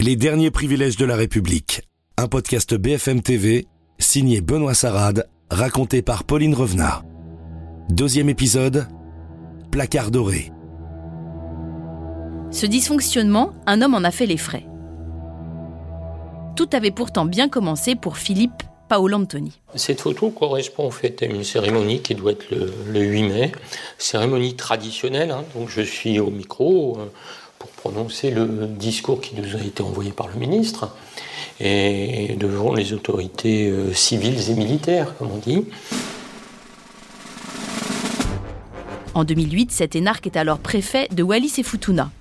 Les derniers privilèges de la République. Un podcast BFM TV, signé Benoît Sarade, raconté par Pauline Revenat. Deuxième épisode, Placard doré. Ce dysfonctionnement, un homme en a fait les frais. Tout avait pourtant bien commencé pour Philippe Paolo Antoni. Cette photo correspond en fait à une cérémonie qui doit être le, 8 mai, cérémonie traditionnelle, hein. donc je suis au micro euh, prononcer le discours qui nous a été envoyé par le ministre et devant les autorités euh, civiles et militaires, comme on dit. En 2008, cet énarque est alors préfet de Wallis et Futuna.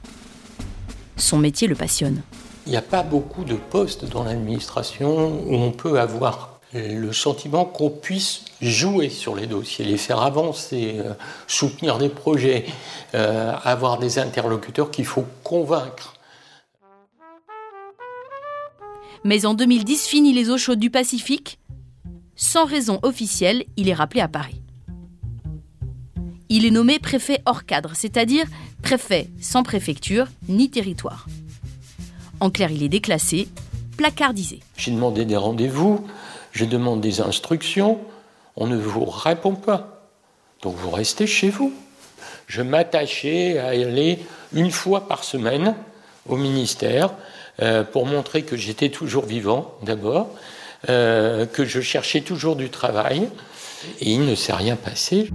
Son métier le passionne. Il n'y a pas beaucoup de postes dans l'administration où on peut avoir le sentiment qu'on puisse jouer sur les dossiers, les faire avancer, euh, soutenir des projets, euh, avoir des interlocuteurs qu'il faut convaincre. Mais en 2010 finit les eaux chaudes du Pacifique. Sans raison officielle, il est rappelé à Paris. Il est nommé préfet hors cadre, c'est-à-dire préfet sans préfecture ni territoire. En clair, il est déclassé, placardisé. J'ai demandé des rendez-vous, je demande des instructions, on ne vous répond pas. Donc vous restez chez vous. Je m'attachais à aller une fois par semaine au ministère euh, pour montrer que j'étais toujours vivant d'abord, euh, que je cherchais toujours du travail, et il ne s'est rien passé.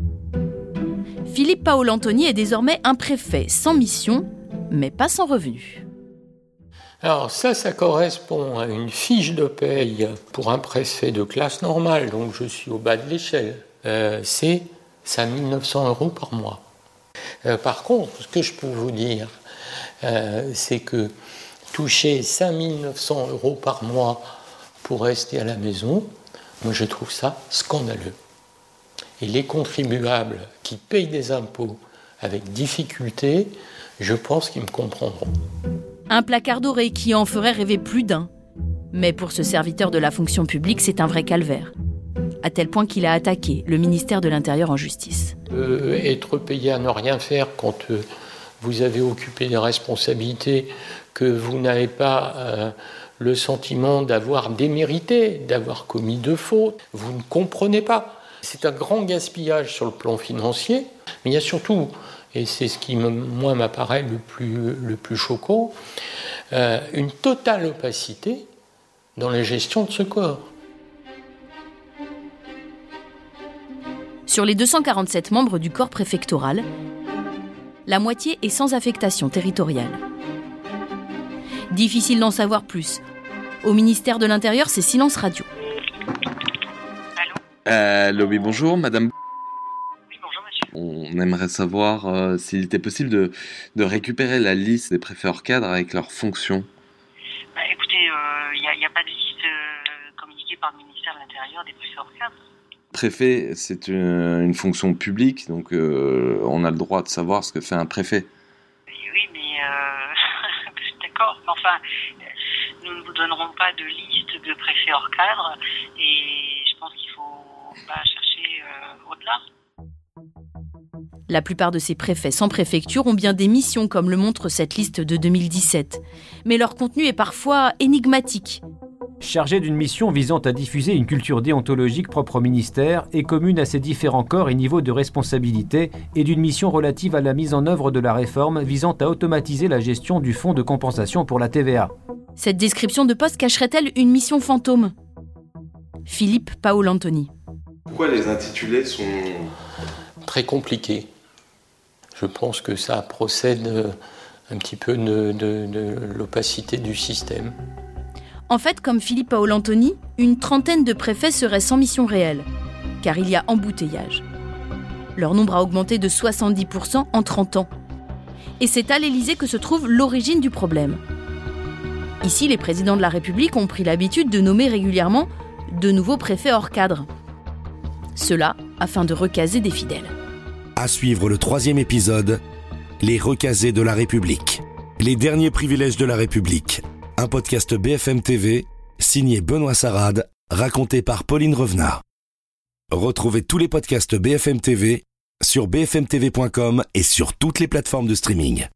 Philippe Paolo Antoni est désormais un préfet sans mission, mais pas sans revenu. Alors ça, ça correspond à une fiche de paye pour un préfet de classe normale, donc je suis au bas de l'échelle. Euh, c'est 5900 euros par mois. Euh, par contre, ce que je peux vous dire, euh, c'est que toucher 5900 euros par mois pour rester à la maison, moi je trouve ça scandaleux. Et les contribuables qui payent des impôts avec difficulté, je pense qu'ils me comprendront. Un placard doré qui en ferait rêver plus d'un. Mais pour ce serviteur de la fonction publique, c'est un vrai calvaire. À tel point qu'il a attaqué le ministère de l'Intérieur en justice. Euh, être payé à ne rien faire quand euh, vous avez occupé des responsabilités que vous n'avez pas euh, le sentiment d'avoir démérité, d'avoir commis de fautes, vous ne comprenez pas. C'est un grand gaspillage sur le plan financier, mais il y a surtout et c'est ce qui, moi, m'apparaît le plus, le plus choquant, euh, une totale opacité dans la gestion de ce corps. Sur les 247 membres du corps préfectoral, la moitié est sans affectation territoriale. Difficile d'en savoir plus. Au ministère de l'Intérieur, c'est silence radio. Allô? Oui, bonjour, madame on aimerait savoir euh, s'il était possible de, de, récupérer la liste des préfets hors cadre avec leurs fonctions. Bah, écoutez, il euh, n'y a, pas de liste euh, communiquée par le ministère de l'Intérieur des préfets hors cadre. Préfet, c'est une, fonction publique, donc on a le droit de savoir ce que fait un préfet. Oui, mais d'accord, enfin, nous ne vous donnerons pas de liste de préfets hors cadre, et je pense qu'il faut bah, chercher au-delà. La plupart de ces préfets sans préfecture ont bien des missions, comme le montre cette liste de 2017. Mais leur contenu est parfois énigmatique. Chargé d'une mission visant à diffuser une culture déontologique propre au ministère et commune à ses différents corps et niveaux de responsabilité, et d'une mission relative à la mise en œuvre de la réforme visant à automatiser la gestion du fonds de compensation pour la TVA. Cette description de poste cacherait-elle une mission fantôme? Philippe Paolo Antoni. Pourquoi les intitulés sont très compliqués je pense que ça procède euh, un petit peu de, l'opacité du système. En fait, comme Philippe Paolantoni, une trentaine de préfets seraient sans mission réelle, car il y a embouteillage. Leur nombre a augmenté de 70% en 30 ans. Et c'est à l'Élysée que se trouve l'origine du problème. Ici, les présidents de la République ont pris l'habitude de nommer régulièrement de nouveaux préfets hors cadre. Cela afin de recaser des fidèles. À suivre le troisième épisode, Les recasés de la République. Les derniers privilèges de la République. Un podcast BFM TV, signé Benoît Sarade, raconté par Pauline Revenat. Retrouvez tous les podcasts BFM TV sur bfmtv.com et sur toutes les plateformes de streaming.